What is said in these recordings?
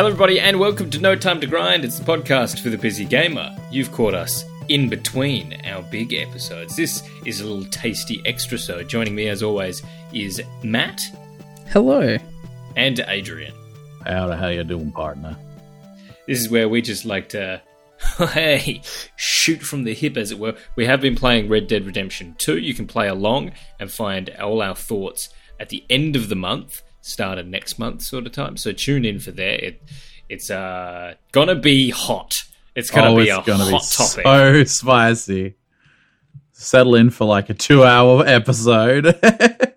Hello, everybody, and welcome to No Time to Grind. It's the podcast for the busy gamer. You've caught us in between our big episodes. This is a little tasty extra. So, joining me as always is Matt Hello. and Adrian. Howdy, how you doing, partner? This is where we just like to, hey, shoot from the hip, as it were. We have been playing Red Dead Redemption 2. You can play along and find all our thoughts at the end of the month, start of next month, sort of time. So tune in for that. It, it's uh, gonna be hot. It's gonna oh, be it's a gonna hot be topic. so spicy. Settle in for like a two-hour episode.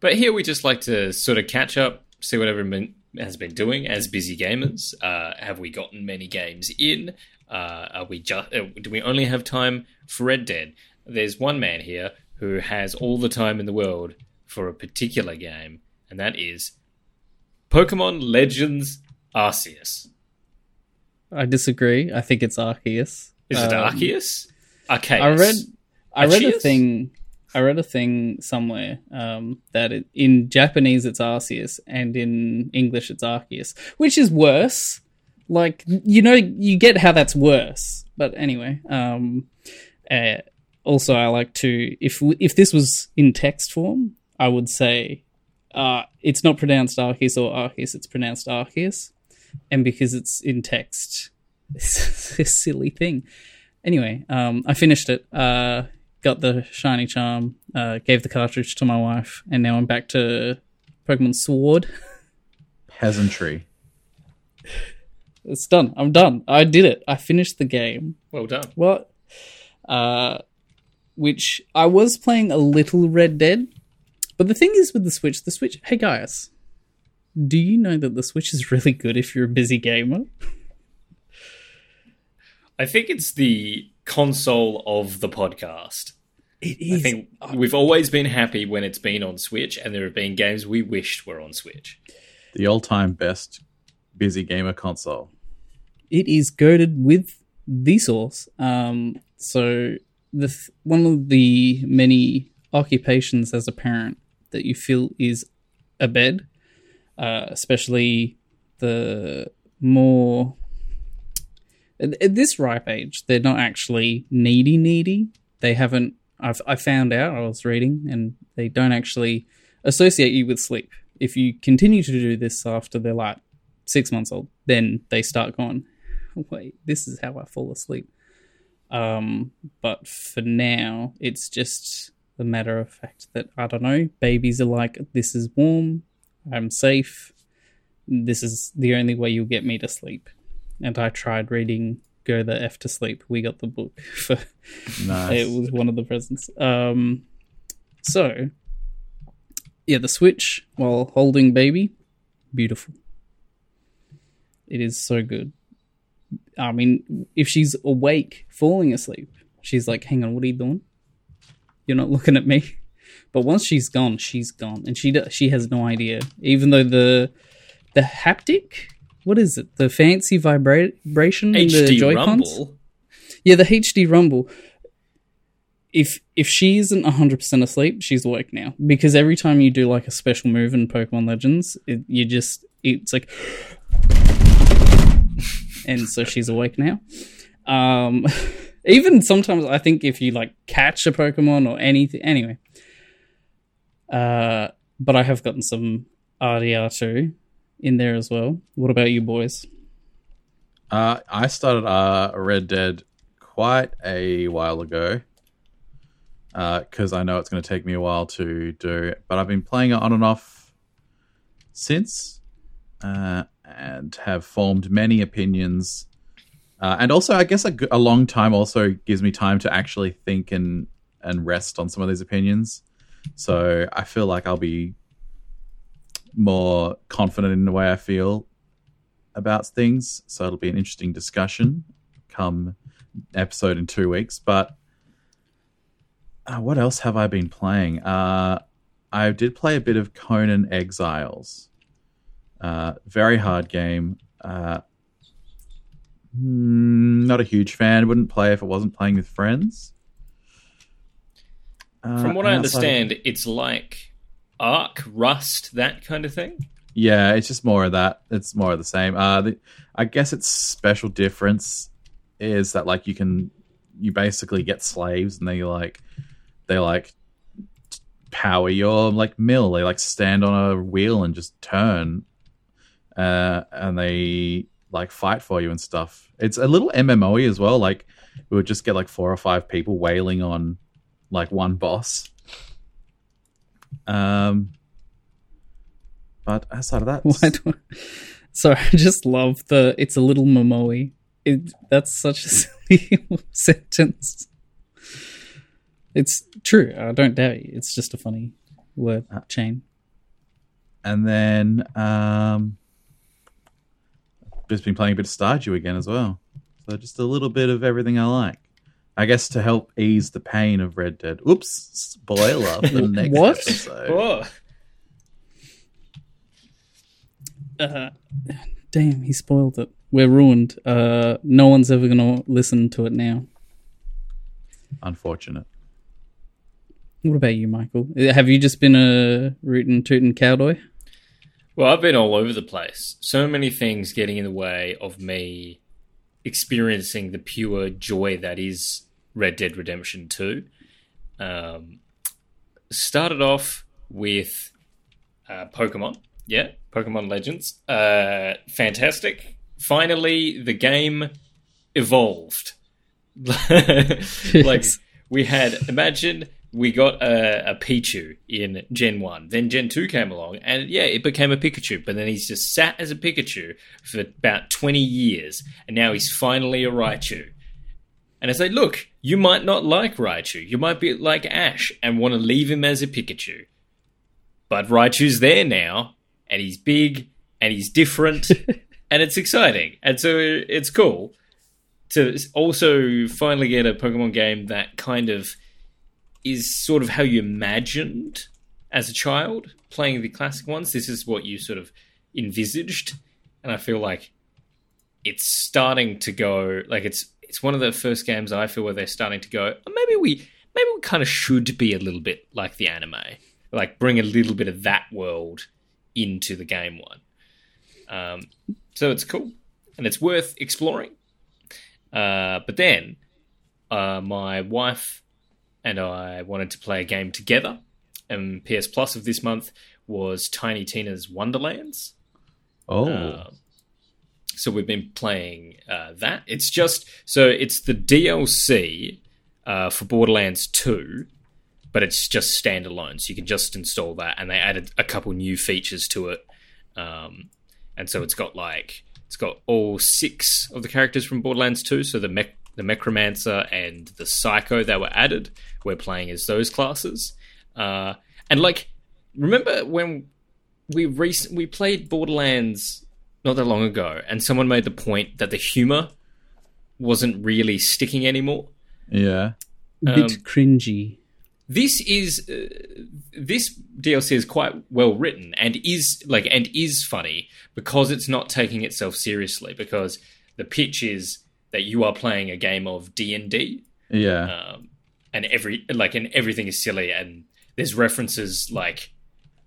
But here we just like to sort of catch up, see what everyone has been doing as busy gamers. Uh, have we gotten many games in? Uh, are we just? Uh, do we only have time for Red Dead? There's one man here who has all the time in the world for a particular game, and that is Pokemon Legends Arceus. I disagree. I think it's Arceus. Is it Um, Arceus? Arceus. I read I read a thing I read a thing somewhere um, that it, in Japanese it's Arceus and in English it's Arceus, which is worse. Like you know, you get how that's worse. But anyway, um, uh, also I like to if if this was in text form, I would say uh, it's not pronounced Arceus or Arceus, it's pronounced Arceus, and because it's in text, it's a silly thing. Anyway, um, I finished it. Uh, got the shiny charm. Uh, gave the cartridge to my wife, and now I'm back to Pokemon Sword. Peasantry. It's done. I'm done. I did it. I finished the game. Well done. What? uh, which I was playing a little Red Dead, but the thing is with the Switch, the Switch. Hey guys, do you know that the Switch is really good if you're a busy gamer? I think it's the console of the podcast. It I think we've always been happy when it's been on Switch, and there have been games we wished were on Switch. The all-time best busy gamer console. it is girded with the source. Um, so the th- one of the many occupations as a parent that you feel is a bed, uh, especially the more at, this ripe age, they're not actually needy needy. They haven't. I've I found out. I was reading, and they don't actually associate you with sleep. If you continue to do this after they're like six months old, then they start going, wait, this is how I fall asleep. Um, but for now, it's just the matter of fact that I don't know. Babies are like, this is warm, I'm safe. This is the only way you'll get me to sleep. And I tried reading Go the F to Sleep. We got the book for Nice. it was one of the presents. Um, so yeah, the Switch while holding baby, beautiful. It is so good. I mean, if she's awake, falling asleep, she's like, "Hang on, what are you doing? You're not looking at me." But once she's gone, she's gone, and she she has no idea. Even though the the haptic, what is it? The fancy vibra- vibration in the Joy-Cons? Yeah, the HD Rumble. If if she isn't hundred percent asleep, she's awake now because every time you do like a special move in Pokemon Legends, it, you just it's like, and so she's awake now. Um, even sometimes I think if you like catch a Pokemon or anything, anyway. Uh, but I have gotten some RDR two in there as well. What about you boys? Uh, I started uh, Red Dead quite a while ago because I know it's going to take me a while to do, but I've been playing it on and off since uh, and have formed many opinions. Uh, and also, I guess a long time also gives me time to actually think and, and rest on some of these opinions. So I feel like I'll be more confident in the way I feel about things. So it'll be an interesting discussion come episode in two weeks. But uh, what else have I been playing? Uh, I did play a bit of Conan Exiles. Uh, very hard game. Uh, mm, not a huge fan. Wouldn't play if it wasn't playing with friends. Uh, From what I and outside of- understand, it's like Ark, Rust, that kind of thing. Yeah, it's just more of that. It's more of the same. Uh, the, I guess its special difference is that like you can you basically get slaves and they like they like power your like mill. They like stand on a wheel and just turn, uh, and they like fight for you and stuff. It's a little MMOE as well. Like we would just get like four or five people wailing on like one boss. Um, but outside of that, Why. Sorry, I just love the. It's a little Momoe. It, that's such a silly sentence. It's true. I don't doubt you. It's just a funny word Uh, chain. and then um, just been playing a bit of Stardew again as well. So just a little bit of everything I like. I guess to help ease the pain of Red Dead. Oops, spoiler for the next What? episode. Oh, Uh, damn, he spoiled it. We're ruined. Uh, no one's ever gonna listen to it now. Unfortunate. What about you, Michael? Have you just been a rootin' tootin' cowboy? Well, I've been all over the place. So many things getting in the way of me experiencing the pure joy that is Red Dead Redemption 2. Um, started off with uh, Pokemon. Yeah, Pokemon Legends. Uh, fantastic. Finally, the game evolved. like, we had, imagine we got a, a Pichu in Gen 1. Then Gen 2 came along, and yeah, it became a Pikachu. But then he's just sat as a Pikachu for about 20 years, and now he's finally a Raichu. And I say, look, you might not like Raichu. You might be like Ash and want to leave him as a Pikachu. But Raichu's there now, and he's big, and he's different, and it's exciting. And so it's cool to also finally get a Pokemon game that kind of is sort of how you imagined as a child playing the classic ones. This is what you sort of envisaged, and I feel like it's starting to go like it's it's one of the first games I feel where they're starting to go. "Oh, Maybe we maybe we kind of should be a little bit like the anime, like bring a little bit of that world into the game one. Um, so it's cool and it's worth exploring. Uh, but then uh, my wife and I wanted to play a game together, and PS Plus of this month was Tiny Tina's Wonderlands. Oh, Uh, so we've been playing uh, that. It's just so it's the DLC uh, for Borderlands Two, but it's just standalone. So you can just install that, and they added a couple new features to it. Um, and so it's got like it's got all six of the characters from Borderlands Two. So the mech, the Necromancer and the Psycho that were added. We're playing as those classes, uh, and like remember when we rec- we played Borderlands not that long ago, and someone made the point that the humor wasn't really sticking anymore. yeah. A Um, bit cringy. This is uh, this DLC is quite well written and is like and is funny because it's not taking itself seriously. Because the pitch is that you are playing a game of D and D, Yeah. um, and every like and everything is silly and there's references like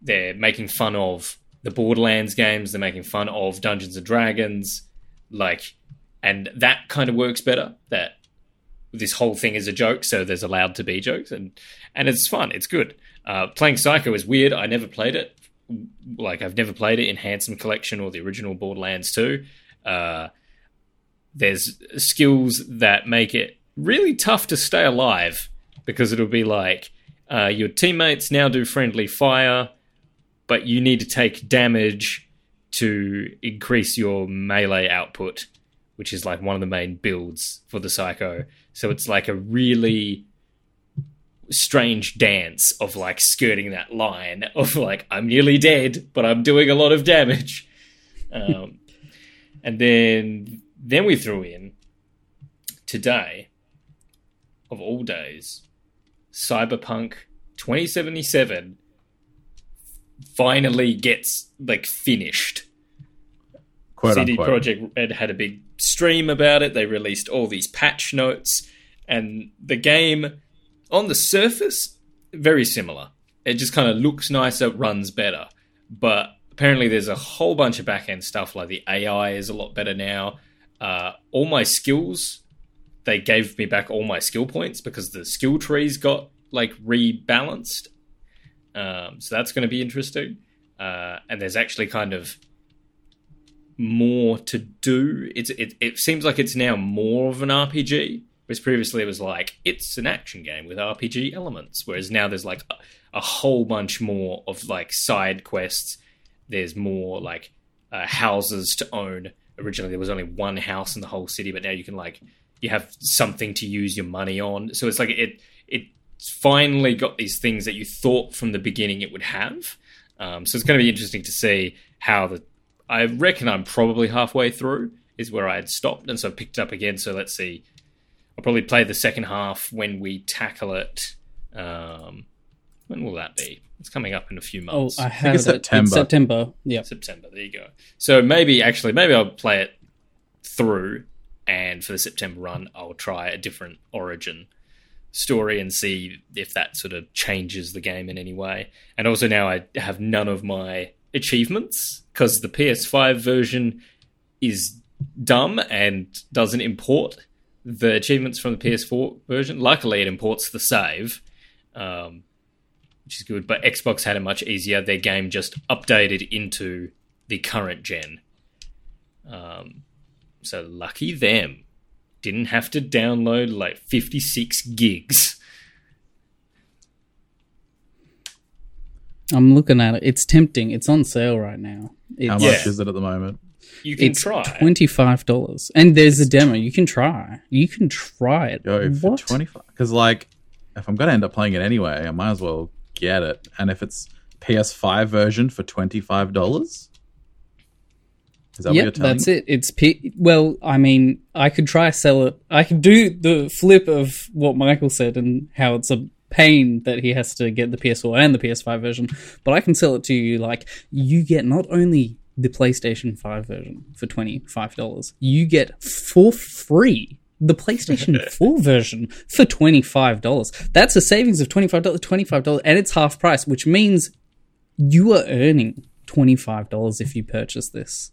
they're making fun of the Borderlands games, they're making fun of Dungeons and Dragons, like, and that kind of works better. That this whole thing is a joke, so there's allowed to be jokes, and and it's fun, it's good. Uh, playing Psycho is weird. I never played it. Like I've never played it in Handsome Collection or the original Borderlands 2. Uh, there's skills that make it really tough to stay alive because it'll be like uh, your teammates now do friendly fire, but you need to take damage to increase your melee output, which is like one of the main builds for the Psycho. So it's like a really strange dance of like skirting that line of like I'm nearly dead, but I'm doing a lot of damage. Um, and then then we threw in today of all days, Cyberpunk 2077 finally gets like finished. Quote CD unquote. Projekt Red had a big stream about it. They released all these patch notes, and the game, on the surface, very similar. It just kind of looks nicer, runs better. But apparently there's a whole bunch of back end stuff like the AI is a lot better now. Uh, all my skills, they gave me back all my skill points because the skill trees got like rebalanced. Um, so that's going to be interesting. Uh, and there's actually kind of more to do. It's it, it seems like it's now more of an RPG. Whereas previously it was like it's an action game with RPG elements. Whereas now there's like a, a whole bunch more of like side quests. There's more like uh, houses to own. Originally there was only one house in the whole city, but now you can like you have something to use your money on. So it's like it it finally got these things that you thought from the beginning it would have. Um, so it's going to be interesting to see how the. I reckon I'm probably halfway through is where I had stopped, and so I picked up again. So let's see. I'll probably play the second half when we tackle it. Um, when will that be? It's coming up in a few months. Oh, months. I have it's it. September. It's September. Yeah. September. There you go. So maybe actually, maybe I'll play it through, and for the September run, I'll try a different origin story and see if that sort of changes the game in any way. And also now I have none of my achievements because the PS5 version is dumb and doesn't import the achievements from the PS4 version. Luckily, it imports the save. Um, which is good. But Xbox had it much easier. Their game just updated into the current gen. Um, so lucky them. Didn't have to download like 56 gigs. I'm looking at it. It's tempting. It's on sale right now. It's, How Yeah. much is it at the moment? You can it's try. twenty five dollars, and there's a demo. You can try. You can try it. Go for what? 25 because like if i'm gonna end up playing it anyway i might as well get it and if it's ps5 version for $25 is that what you're Yep, telling that's it. It's P- well, I mean, I could try sell it. I could do the flip of what Michael said and how it's a pain that he has to get the PS4 and the PS5 version, but I can sell it to you like you get not only the PlayStation 5 version for $25, you get for free the PlayStation 4 version for $25. That's a savings of $25, $25 and it's half price, which means you are earning $25 if you purchase this.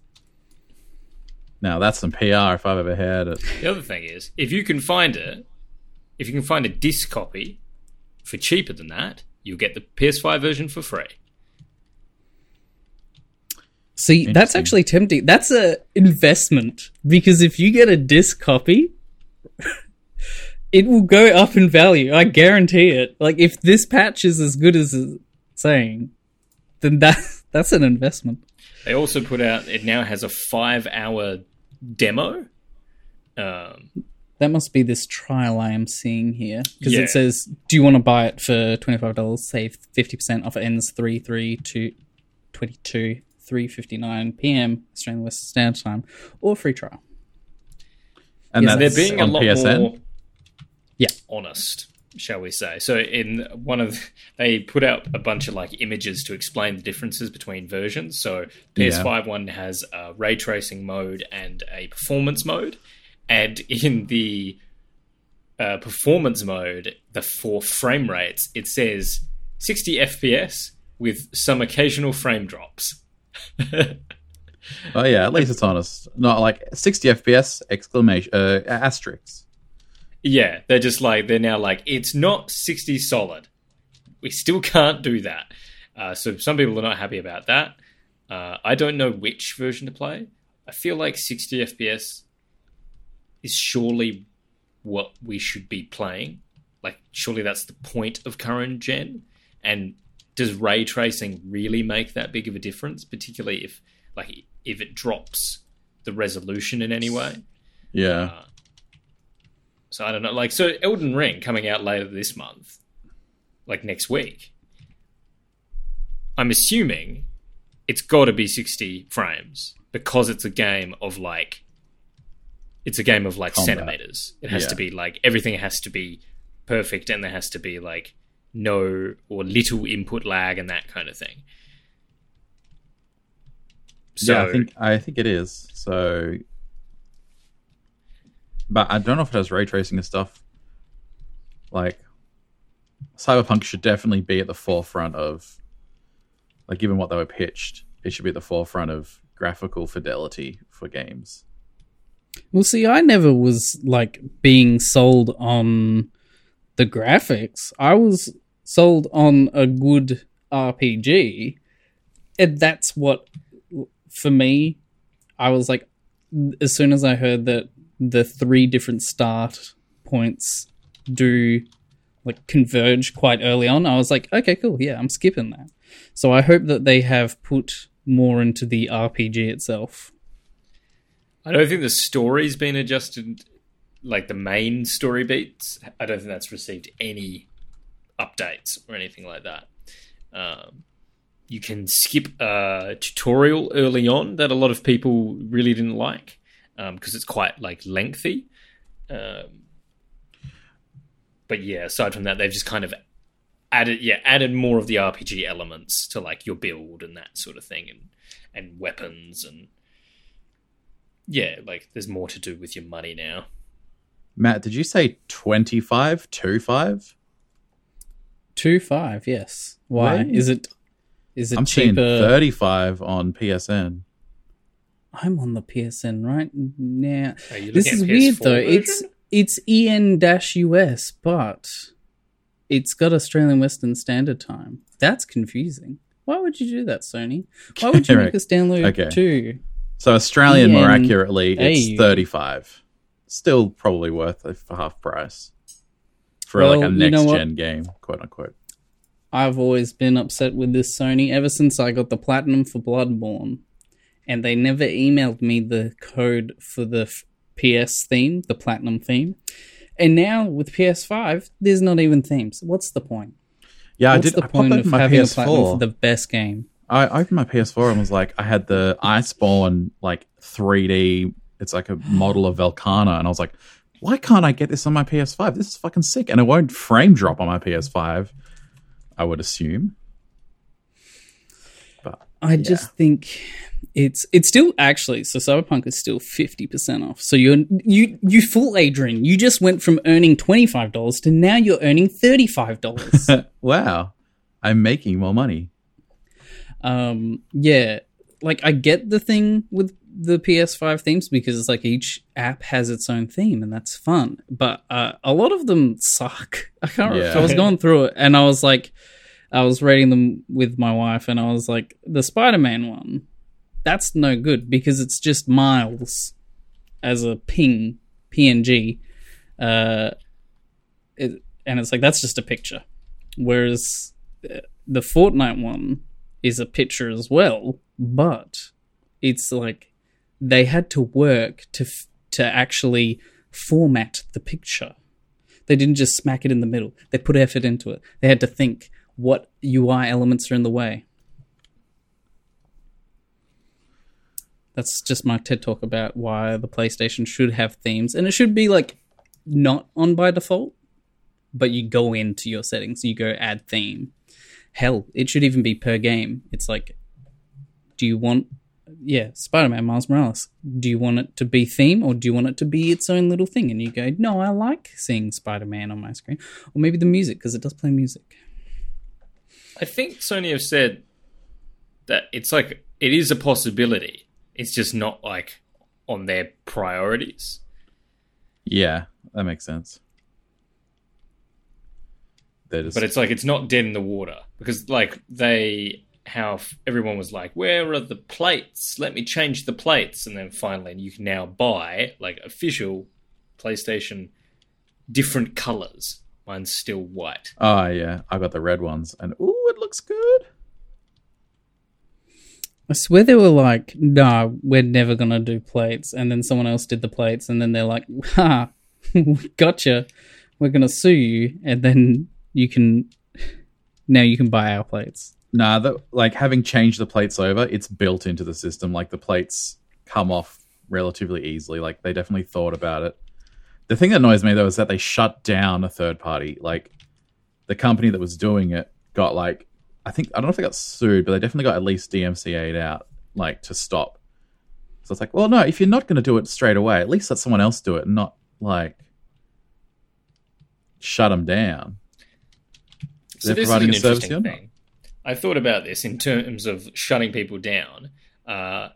now that's some pr if i've ever had it The other thing is, if you can find it, if you can find a disc copy for cheaper than that, you'll get the PS5 version for free. See, that's actually tempting. That's a investment because if you get a disc copy, it will go up in value. I guarantee it. Like if this patch is as good as it's saying, then that that's an investment. They also put out it now has a five hour demo. Um, That must be this trial I am seeing here because Yeah. it says, "Do you want to buy it for twenty five dollars? Save fifty percent off. It ends three three two twenty two three fifty nine p.m. Australian Western Standard Time, or free trial." and Yes, that's they're being a on lot psn more Yeah. honest, shall we say? So in one of they put out a bunch of like images to explain the differences between versions. So PS5 one has a ray tracing mode and a performance mode, and in the uh, performance mode, the four frame rates, it says 60 FPS with some occasional frame drops. oh yeah at least it's honest not like 60 fps exclamation uh asterisks Yeah, they're just like they're now like it's not sixty solid. We still can't do that. Uh, so some people are not happy about that. Uh, I don't know which version to play. I feel like sixty FPS is surely what we should be playing. Like surely that's the point of current gen. And does ray tracing really make that big of a difference? Particularly if like if it drops the resolution in any way. yeah Uh, so I don't know. Like, so Elden Ring coming out later this month, like next week. I'm assuming it's got to be 60 frames because it's a game of like, it's a game of like Combat. centimeters. It has Yeah. to be like everything has to be perfect, and there has to be like no or little input lag and that kind of thing. So yeah, I think I think it is. So, but I don't know if it has ray tracing and stuff. Like, Cyberpunk should definitely be at the forefront of, like, given what they were pitched, it should be at the forefront of graphical fidelity for games. Well, see, I never was like being sold on the graphics. I was sold on a good RPG, and that's what for me. I was like, as soon as I heard that the three different start points do like converge quite early on, I was like, okay, cool, yeah, I'm skipping that. So I hope that they have put more into the RPG itself. I don't think the story's been adjusted, like the main story beats. I don't think that's received any updates or anything like that. Um, you can skip a tutorial early on that a lot of people really didn't like because um, it's quite like lengthy. Um, but yeah, aside from that, they've just kind of added yeah added more of the RPG elements to like your build and that sort of thing and and weapons and yeah, like there's more to do with your money now. Matt, did you say 25 two five? Yes. Why Really? is it? Is it I'm seeing cheaper? 35 on PSN. I'm on the PSN right now. This is weird PS4 though. version? It's it's EN-US, but it's got Australian Western Standard Time. That's confusing. Why would you do that, Sony? Why would you make us download Okay. two? So Australian, more EN accurately, it's AU. 35. Still probably worth it for half price. For like Well, a you know next what? gen game, quote unquote. I've always been upset with this Sony ever since I got the platinum for Bloodborne, and they never emailed me the code for the f- PS theme, the platinum theme. And now with PS5, there's not even themes. What's the point? Yeah, What's I did. the I point of my having a platinum PS4. for the best game? I opened my PS4 and was like, I had the Iceborne like 3D. It's like a model of Velkhana, and I was like, why can't I get this on my PS5? This is fucking sick, and it won't frame drop on my PS5. I would assume. But I just think it's it's still actually so Cyberpunk is still fifty percent off. So you're you you fool Adrian. You just went from earning twenty five dollars to now you're earning thirty five dollars. wow, I'm making more money. um yeah like i get the thing with the ps5 themes because it's like each app has its own theme and that's fun but uh, a lot of them suck i can't Yeah. i was going through it and i was like i was rating them with my wife and i was like the spider-man one that's no good because it's just miles as a ping png uh it, and it's like that's just a picture whereas uh, the fortnite one is a picture as well, but it's like they had to work to f- to actually format the picture. They didn't just smack it in the middle. They put effort into it. They had to think what UI elements are in the way. That's just my TED talk about why the PlayStation should have themes, and it should be like not on by default, but you go into your settings, you go add theme, hell, it should even be per game. It's like, do you want, yeah, Spider Man, Miles Morales, do you want it to be theme or do you want it to be its own little thing? And you go, no, I like seeing Spider Man on my screen. Or maybe the music, because it does play music. I think Sony have said that it's like it is a possibility. It's just not like on their priorities. Yeah, that makes sense. Just But it's like it's not dead in the water because like they how everyone was like, "Where are the plates? Let me change the plates." And then finally, you can now buy like official PlayStation different colors. Mine's still white. oh yeah, I got the red ones, and ooh, it looks good. I swear they were like, nah, we're never going to do plates. And then someone else did the plates. And then they're like, ha, gotcha. We're going to sue you. And then you can, now you can buy our plates. Nah, the, like having changed the plates over, it's built into the system. Like the plates come off relatively easily. Like they definitely thought about it. The thing that annoys me though is that they shut down a third party. Like the company that was doing it got like I think I don't know if they got sued, but they definitely got at least DMCA'd out, like to stop. So it's like, well, no, if you're not going to do it straight away, at least let someone else do it, and not like shut them down. So They're this is an interesting thing. I thought about this in terms of shutting people down. Uh,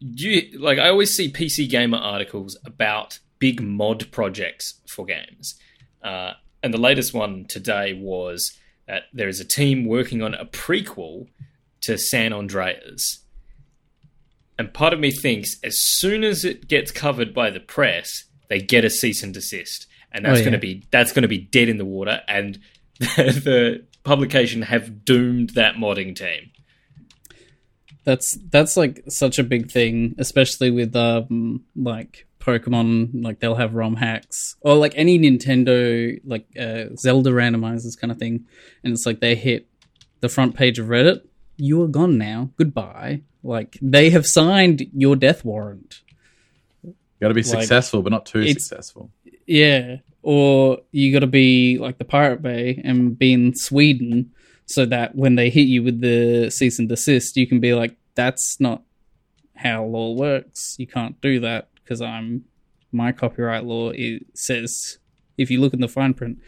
you like I always see PC Gamer articles about big mod projects for games, uh, and the latest one today was that there is a team working on a prequel to San Andreas. And part of me thinks as soon as it gets covered by the press, they get a cease and desist, and that's Oh, yeah. going to be that's going to be dead in the water, and the publication have doomed that modding team. That's that's like such a big thing, especially with um like Pokemon. Like they'll have ROM hacks or like any Nintendo like uh, Zelda randomizers kind of thing, and it's like they hit the front page of Reddit. You are gone now. Goodbye. Like they have signed your death warrant. You Got to be Like, successful, but not too successful. Yeah. Or you got to be like the Pirate Bay and be in Sweden so that when they hit you with the cease and desist, you can be like, that's not how law works. You can't do that because I'm my copyright law it says if you look in the fine print,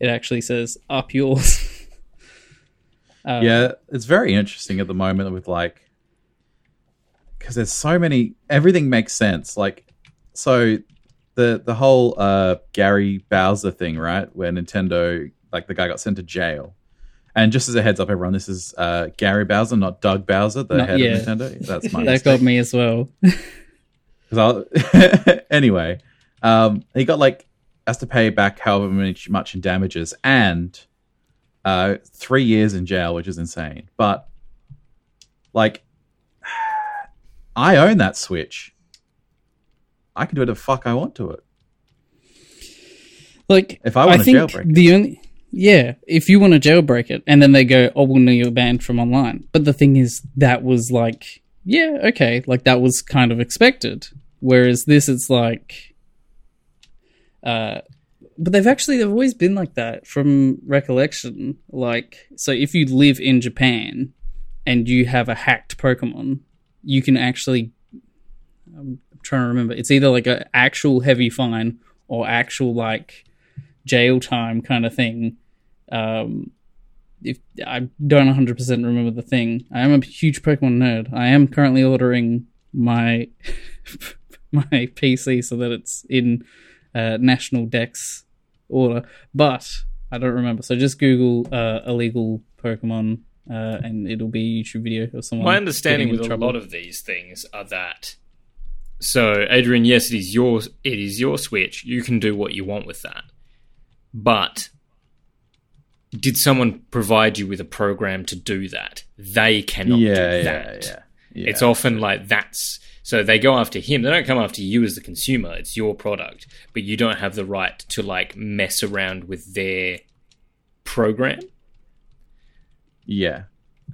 it actually says up yours. Um, yeah, it's very interesting at the moment with like because there's so many. Everything makes sense. Like, so the the whole uh Gary Bowser thing, right? Where Nintendo, like the guy got sent to jail. And just as a heads up, everyone, this is uh, Gary Bowser, not Doug Bowser, the Not- head yeah. of Nintendo. That's my that mistake. got me as well. 'Cause I'll- anyway, um, he got like has to pay back however much, much in damages and uh, three years in jail, which is insane. But like, I own that Switch. I can do whatever the fuck I want to it. Like, If I wanna think jailbreak it. the only yeah, if you want to jailbreak it, and then they go, "Oh, well, no, you're banned from online." But the thing is, that was like, yeah, okay, like that was kind of expected. Whereas this, it's like, uh, but they've actually they've always been like that from recollection. Like, so if you live in Japan and you have a hacked Pokemon, you can actually I'm trying to remember. It's either like an actual heavy fine or actual like jail time kind of thing. Um, if I don't 100 percent remember the thing, I am a huge Pokemon nerd. I am currently ordering my my PC so that it's in uh, national Dex order, but I don't remember. So just Google uh, illegal Pokemon. Uh, and it'll be a YouTube video of someone. My understanding with in a lot of these things are that. So, Adrian, yes, it is your it is your Switch. You can do what you want with that, but did someone provide you with a program to do that? They cannot yeah, do yeah, that. yeah, yeah. It's often like that's so they go after him. They don't come after you as the consumer. It's your product, but you don't have the right to like mess around with their program yeah,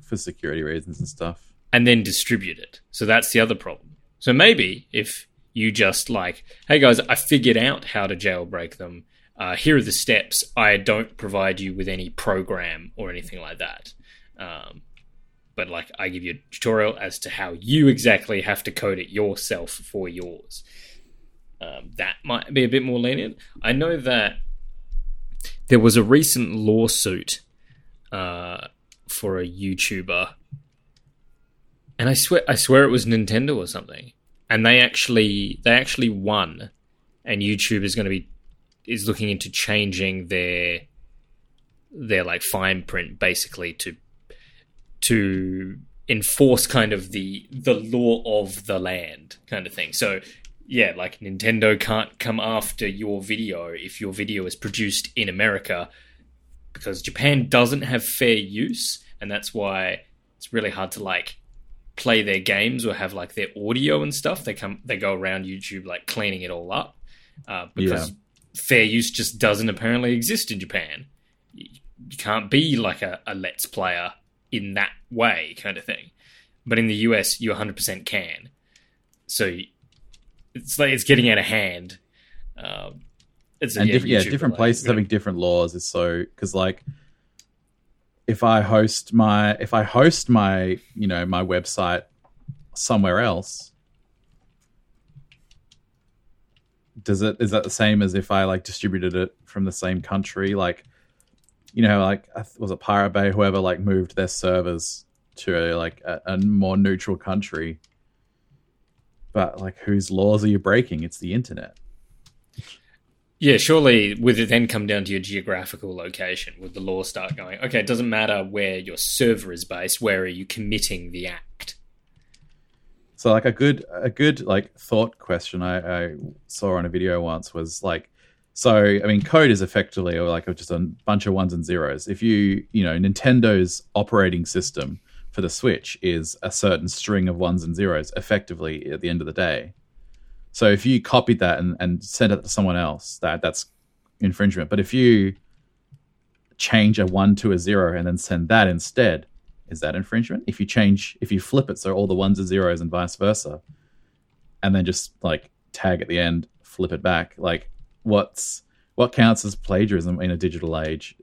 for security reasons and stuff. and then distribute it. So that's the other problem. So maybe if you just like, hey guys, I figured out how to jailbreak them. Uh, here are the steps. I don't provide you with any program or anything like that. Um, but like, I give you a tutorial as to how you exactly have to code it yourself for yours. Um, that might be a bit more lenient. I know that there was a recent lawsuit uh, for a YouTuber and I swear I swear it was Nintendo or something. And they actually they actually won, and YouTube is going to be is looking into changing their their like fine print basically to to enforce kind of the the law of the land kind of thing. So yeah, like Nintendo can't come after your video if your video is produced in America because Japan doesn't have fair use, and that's why it's really hard to like play their games or have like their audio and stuff. They come, they go around YouTube like cleaning it all up uh, because fair use just doesn't apparently exist in Japan. You, can't be like a, a Let's Player in that way, kind of thing. But in the US, you 100% can. So it's like it's getting out of hand. Um, it's and diff- yeah, different related. places having different laws is so because like if I host my if I host my you know my website somewhere else, does it is that the same as if I like distributed it from the same country? Like you know, like was it Pirate Bay, whoever like moved their servers to a, like a, a more neutral country. But like, whose laws are you breaking? It's the internet. Yeah, surely would it then come down to your geographical location? Would the law start going, okay, it doesn't matter where your server is based, where are you committing the act? So like a good a good like thought question I, I saw on a video once was like so I mean code is effectively like just a bunch of ones and zeros. If you you know Nintendo's operating system for the Switch is a certain string of ones and zeros effectively at the end of the day. So if you copied that and, and sent it to someone else, that that's infringement. But if you change a one to a zero and then send that instead, is that infringement? If you change, if you flip it so all the ones are zeros and vice versa, and then just like tag at the end, flip it back, like what's what counts as plagiarism in a digital age?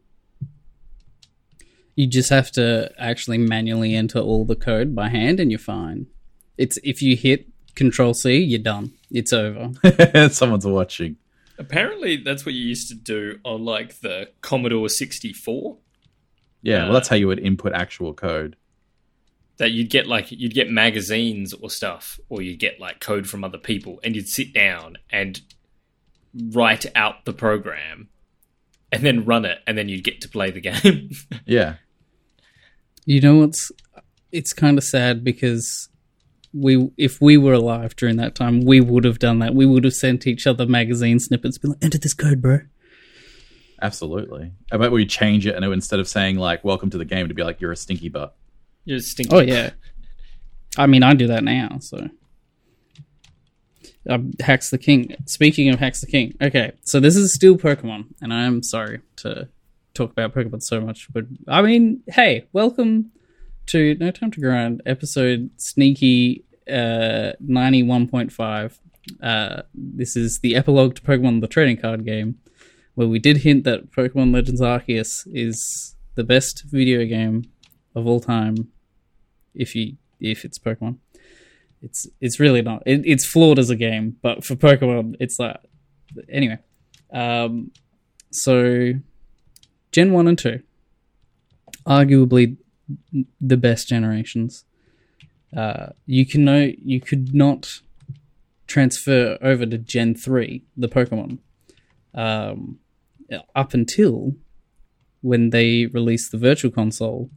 You just have to actually manually enter all the code by hand, and you're fine. It's if you hit Control C, you're done. It's over. Someone's watching. Apparently, that's what you used to do on like the Commodore 64. Yeah, well, Uh, that's how you would input actual code. That you'd get like you'd get magazines or stuff, or you'd get like code from other people, and you'd sit down and write out the program, and then run it, and then you'd get to play the game. Yeah, You know what's? It's kind of sad because we, if we were alive during that time, we would have done that. We would have sent each other magazine snippets, be like, "Enter this code, bro." Absolutely. I bet we change it and it, would- instead of saying like "Welcome to the game," to be like "You're a stinky butt." You're a stinky. Oh yeah. I mean, I do that now. So, um, Hacks the King. Speaking of Hacks the King, okay. So this is still Pokemon, and I am sorry to talk about Pokemon so much, but I mean, hey, welcome to No Time to Grind, episode sneaky uh, ninety-one point five. Uh, this is the epilogue to Pokemon the trading card game, where we did hint that Pokemon Legends Arceus is the best video game of all time if you if it's Pokemon. It's it's really not. It, it's flawed as a game, but for Pokemon, it's like anyway. Um, so Gen one and two, arguably the best generations. Uh, you can know you could not transfer over to Gen three the Pokemon um, up until when they released the Virtual Console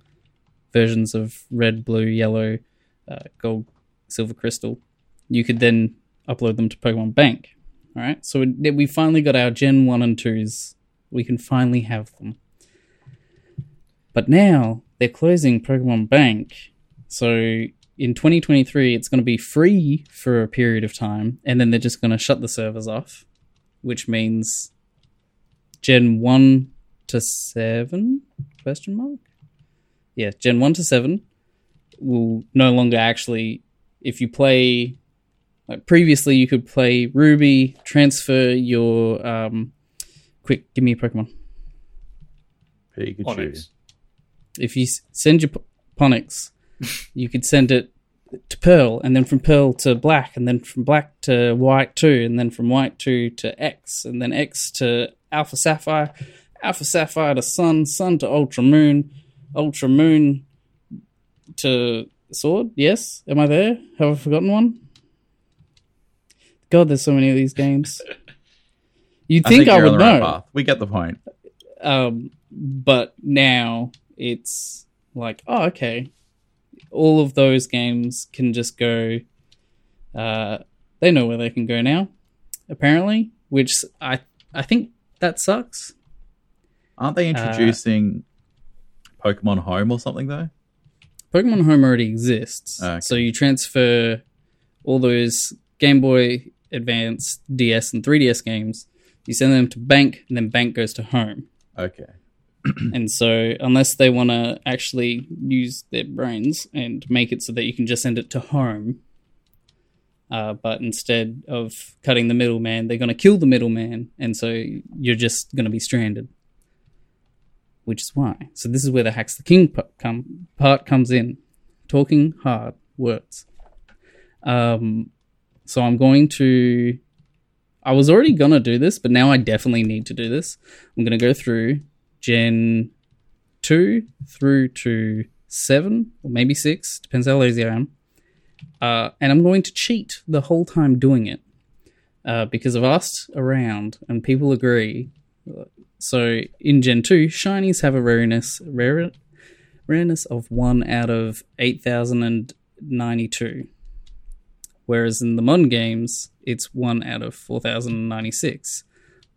versions of red, blue, yellow, uh, gold, silver, crystal. You could then upload them to Pokemon Bank. All right, so we finally got our Gen one and twos. We can finally have them. But now they're closing Pokemon Bank, so in 2023 it's going to be free for a period of time, and then they're just going to shut the servers off, which means Gen one to seven question mark yeah, Gen 1 to 7 will no longer actually, if you play, like previously you could play Ruby, transfer your, um, quick, give me a Pokemon. Pikachu. Onix. If you s- send your P- Ponix, you could send it to Pearl, and then from Pearl to Black, and then from Black to White 2, and then from White 2 to X, and then X to Alpha Sapphire, Alpha Sapphire to Sun, Sun to Ultra Moon, Ultra Moon to Sword. Yes, am I there? Have I forgotten one? God, there's so many of these games. You'd I think think I, would right know. We get the point. um, but now it's like, oh, okay. All of those games can just go. Uh, they know where they can go now, apparently. Which I I think that sucks. Aren't they uh, introducing Pokemon Home or something though? Pokemon Home already exists, ah, Okay. so you transfer all those Game Boy Advance, DS, and 3DS games. You send them to Bank, and then Bank goes to Home. Okay. and so, unless they want to actually use their brains and make it so that you can just send it to Home, uh, but instead of cutting the middleman, they're going to kill the middleman, and so you're just going to be stranded. Which is why. So this is where the hacks the king part, come, part comes in. Talking hard words. Um, so I'm going to. I was already gonna do this, but now I definitely need to do this. I'm gonna go through Gen two through to seven or maybe six, depends how lazy I am. Uh, and I'm going to cheat the whole time doing it uh, because I've asked around and people agree. So in Gen 2, shinies have a rareness rare, rareness of 1 out of 8092. Whereas in the modern games, it's 1 out of 4096.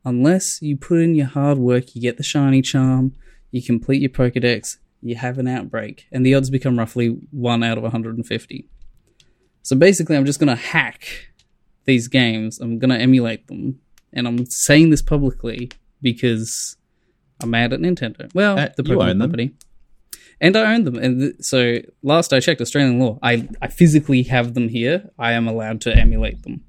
Unless you put in your hard work, you get the shiny charm, you complete your Pokedex, you have an outbreak, and the odds become roughly 1 out of 150. So basically, I'm just going to hack these games. I'm going to emulate them. And I'm saying this publicly because I'm mad at Nintendo. Well, Uh, the you Pokemon own them. company. And I own them. And th- so last I checked Australian law, I, I physically have them here. I am allowed to emulate them.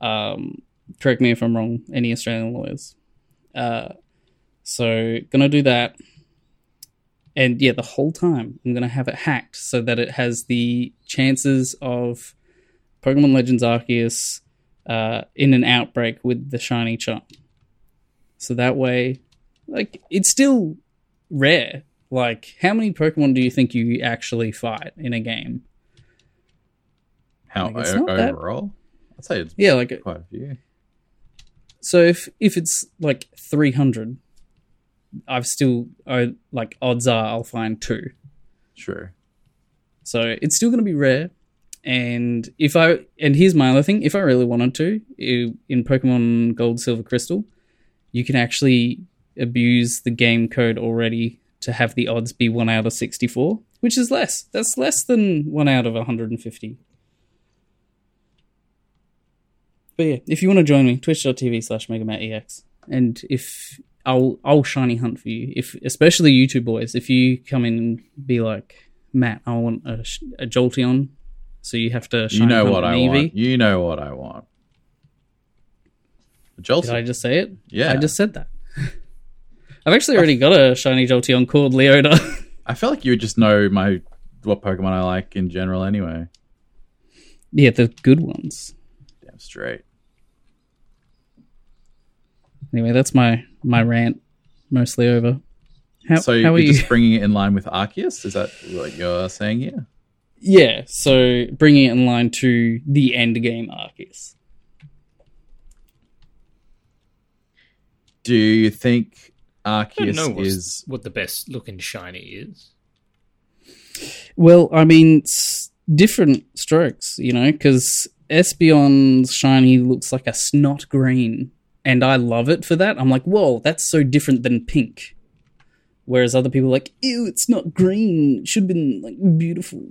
Um, correct me if I'm wrong, any Australian lawyers. Uh, so gonna do that. And yeah, the whole time I'm gonna have it hacked so that it has the chances of Pokemon Legends Arceus uh, in an outbreak with the shiny charm. So that way, like it's still rare. Like, how many Pokemon do you think you actually fight in a game? How Like, o- not that- overall? I'd say it's Yeah, like quite a few. so if if it's like 300, I've still I, like odds are I'll find two. Sure. So it's still going to be rare. And if I and here's my other thing, if I really wanted to, in Pokemon Gold, Silver, Crystal, you can actually abuse the game code already to have the odds be one out of sixty-four, which is less. That's less than one out of one hundred and fifty. But yeah, if you want to join me, twitch.tv slash megamattex. And if I'll I'll shiny hunt for you. If especially you two boys, if you come in and be like, Matt, I want a, a Jolteon, so you have to. Shiny You know what I Eevee. want. You know what I want. Jolteon. Did I just say it? yeah. I just said that. I've actually already got a shiny Jolteon called Leota. I feel like you would just know my what Pokemon I like in general anyway. yeah, the good ones. Damn straight. Anyway, that's my my rant mostly over. How, so how you're you? just bringing it in line with Arceus? Is that what you're saying here? Yeah, so bringing it in line to the end game Arceus. Do you think I don't know Arceus is what the best looking shiny is. Well, I mean, it's different strokes, you know, because Espeon's shiny looks like a snot green, and I love it for that. I'm like, whoa, that's so different than pink. Whereas other people are like, ew, it's not green. It should have been like beautiful.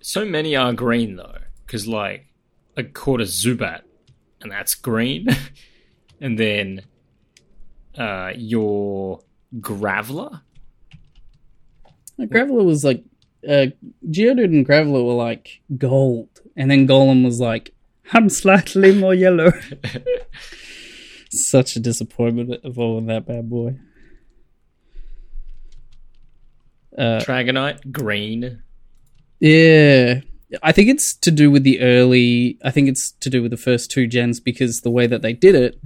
So many are green though, because like I caught a Zubat, and that's green, and then uh, your Graveler. Graveler was like, uh, Geodude and Graveler were like gold, and then Golem was like, I'm slightly more yellow. Such a disappointment evolving that bad boy. Uh, Dragonite green. Yeah. I think it's to do with the early I think it's to do with the first two gens because the way that they did it,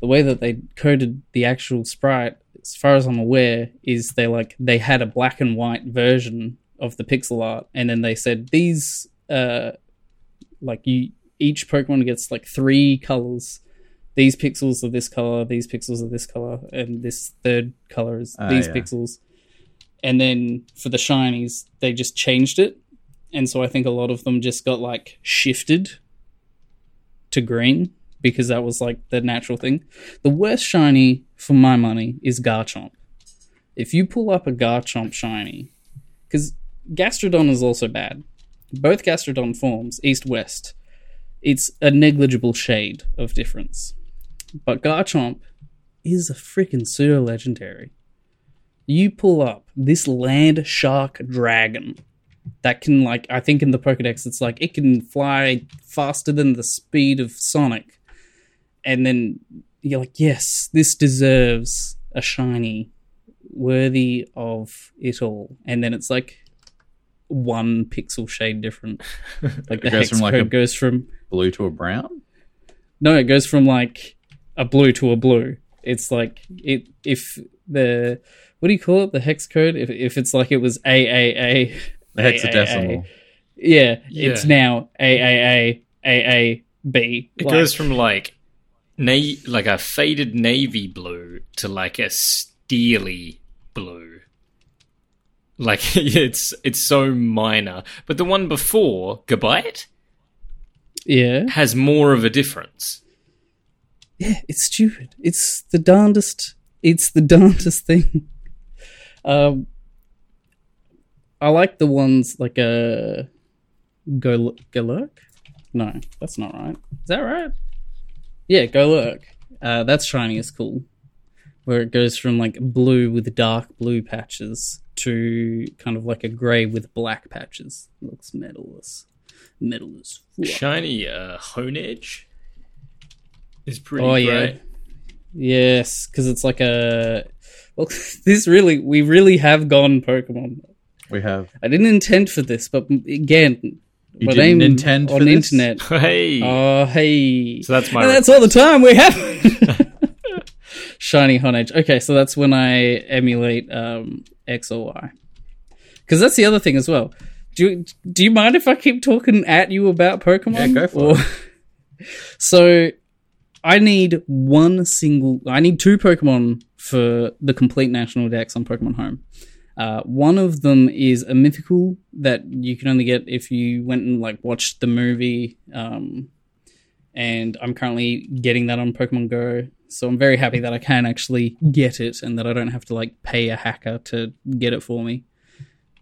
the way that they coded the actual sprite, as far as I'm aware, is they like they had a black and white version of the pixel art and then they said these uh like you each Pokemon gets like three colors. These pixels are this color, these pixels are this color, and this third color is Ah, these yeah. pixels. And then for the shinies, they just changed it. And so I think a lot of them just got like shifted to green because that was like the natural thing. The worst shiny for my money is Garchomp. If you pull up a Garchomp shiny, because Gastrodon is also bad. Both Gastrodon forms, east west, it's a negligible shade of difference. But Garchomp is a freaking pseudo legendary. You pull up this land shark dragon that can, like, I think in the Pokedex, it's like it can fly faster than the speed of Sonic. And then you're like, yes, this deserves a shiny worthy of it all. And then it's like one pixel shade different. Like the goes hex from, like, code a- goes from blue to a brown? no, it goes from like a blue to a blue. It's like it if the what do you call it? The hex code. If if it's like it was AAA, The hexadecimal. yeah, Yeah. it's now AAA AAB. It Like, goes from like na- like a faded navy blue to like a steely blue. Like it's it's so minor. But the one before, Gabite, yeah, has more of a difference. yeah. It's stupid. It's the darndest. It's the darndest thing. Um, I like the ones like a go Galurk. No, that's not right. Is that right? Yeah, Golurk. Uh, that's shiny is cool. Where it goes from like blue with dark blue patches to kind of like a grey with black patches. Looks metalless. Metal as fuck. Shiny uh, Honedge is pretty Oh great. yeah. Yes, because it's like a. Well, this really, we really have gone Pokemon. We have. I didn't intend for this, but again, You my didn't intend on for the internet. Hey. Oh, hey. So that's my And that's all the time we have. Shiny Honedge. Okay, so that's when I emulate um, X or Y. Because that's the other thing as well. Do you, do you mind if I keep talking at you about Pokemon? Yeah, go for it. so I need one single. I need two Pokemon for the complete national dex on Pokemon Home. Uh, one of them is a mythical that you can only get if you went and like watched the movie. Um, and I'm currently getting that on Pokemon Go. So I'm very happy that I can actually get it and that I don't have to like pay a hacker to get it for me.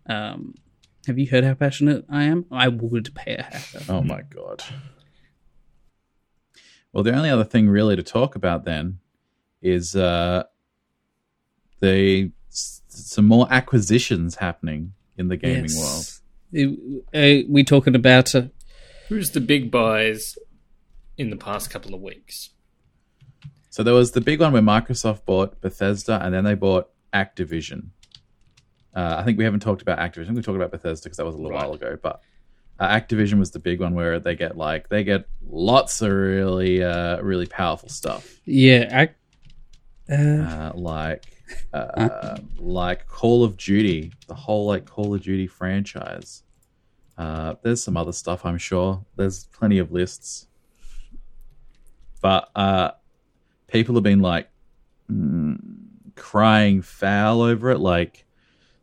Um, have you heard how passionate I am? I would pay a hacker. Oh my god. Well, the only other thing really to talk about then is uh, the some more acquisitions happening in the gaming world. world. Uh, we talking about uh, Who's the big buys in the past couple of weeks? So there was the big one where Microsoft bought Bethesda, and then they bought Activision. Uh, I think we haven't talked about Activision. We talked about Bethesda because that was a little Right. while ago. But uh, Activision was the big one where they get like they get lots of really uh, really powerful stuff, yeah, I, uh, uh, like uh, like Call of Duty, the whole like Call of Duty franchise. Uh, there's some other stuff, I'm sure. There's plenty of lists, but uh, people have been like mm, crying foul over it. Like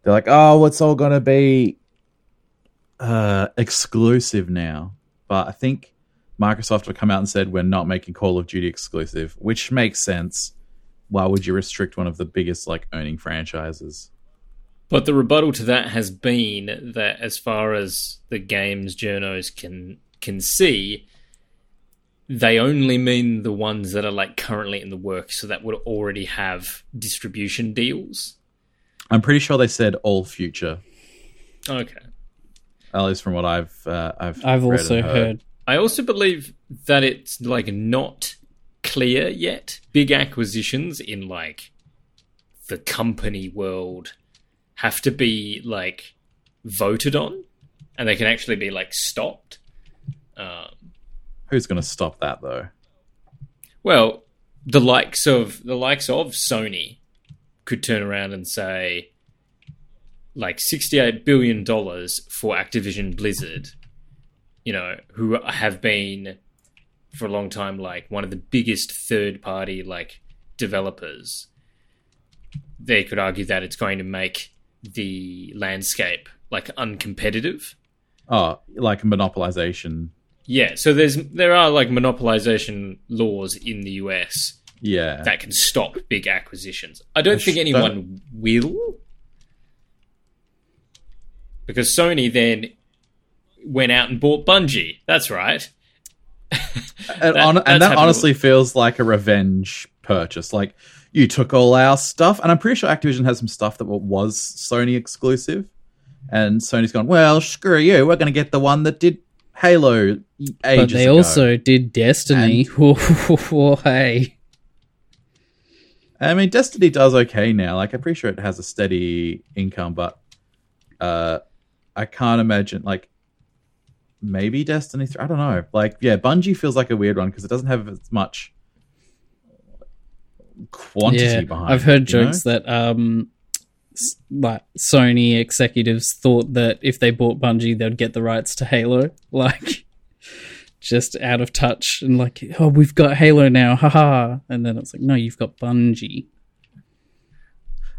they're like, "Oh, it's all gonna be uh, exclusive now." But I think Microsoft have come out and said we're not making Call of Duty exclusive, which makes sense. Why would you restrict one of the biggest like owning franchises? But the rebuttal to that has been that as far as the games journos can can see, they only mean the ones that are like currently in the works, so that would already have distribution deals. I'm pretty sure they said all future, Okay. at least from what I've uh, I've I've read also and heard. I also believe that it's like not clear yet. Big acquisitions in like the company world have to be like voted on, and they can actually be like stopped. Um, Who's going to stop that though? well, the likes of the likes of Sony could turn around and say, like sixty-eight billion dollars for Activision Blizzard, you know, who have been for a long time like one of the biggest third-party like developers. They could argue that it's going to make the landscape like uncompetitive. Oh, like monopolization. Yeah, so there's there are like monopolization laws in the US Yeah, that can stop big acquisitions. I don't Sh- think anyone will. Because Sony then went out and bought Bungie. That's right. and, That- on, and that happened- honestly feels like a revenge purchase. Like you took all our stuff, and I'm pretty sure Activision has some stuff that was Sony exclusive, and Sony's gone. Well, screw you. We're going to get the one that did Halo ages But they ago." also did Destiny. hey. I mean, Destiny does okay now. Like, I'm pretty sure it has a steady income, but uh, I can't imagine like maybe Destiny. 3, I don't know. Like, yeah, Bungie feels like a weird one because it doesn't have as much quantity yeah, behind. I've heard it, you know? jokes that um, like Sony executives thought that if they bought Bungie, they'd get the rights to Halo. Like, just out of touch and like, oh, we've got Halo now, haha. And then it's like, no, you've got Bungie.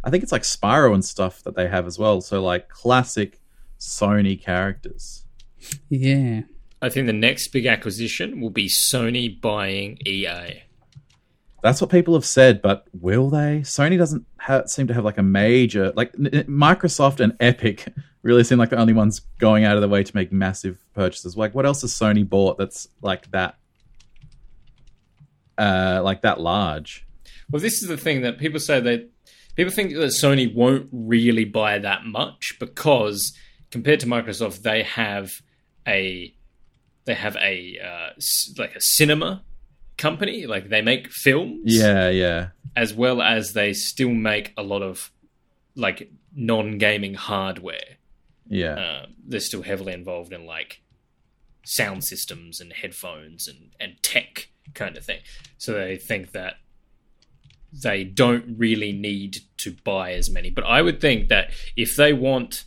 I think it's like Spyro and stuff that they have as well. So like classic Sony characters. Yeah. I think the next big acquisition will be Sony buying EA. That's what people have said, but will they? Sony doesn't ha- seem to have like a major like n- n- Microsoft and Epic really seem like the only ones going out of their way to make massive purchases. Like, what else has Sony bought that's like that, uh, like that large? Well, this is the thing that people say that people think that Sony won't really buy that much because compared to Microsoft, they have a they have a uh, like a cinema company, like they make films, Yeah, yeah, as well as they still make a lot of like non-gaming hardware. Yeah. Uh, they're still heavily involved in like sound systems and headphones and, and tech kind of thing. So they think that they don't really need to buy as many. But I would think that if they want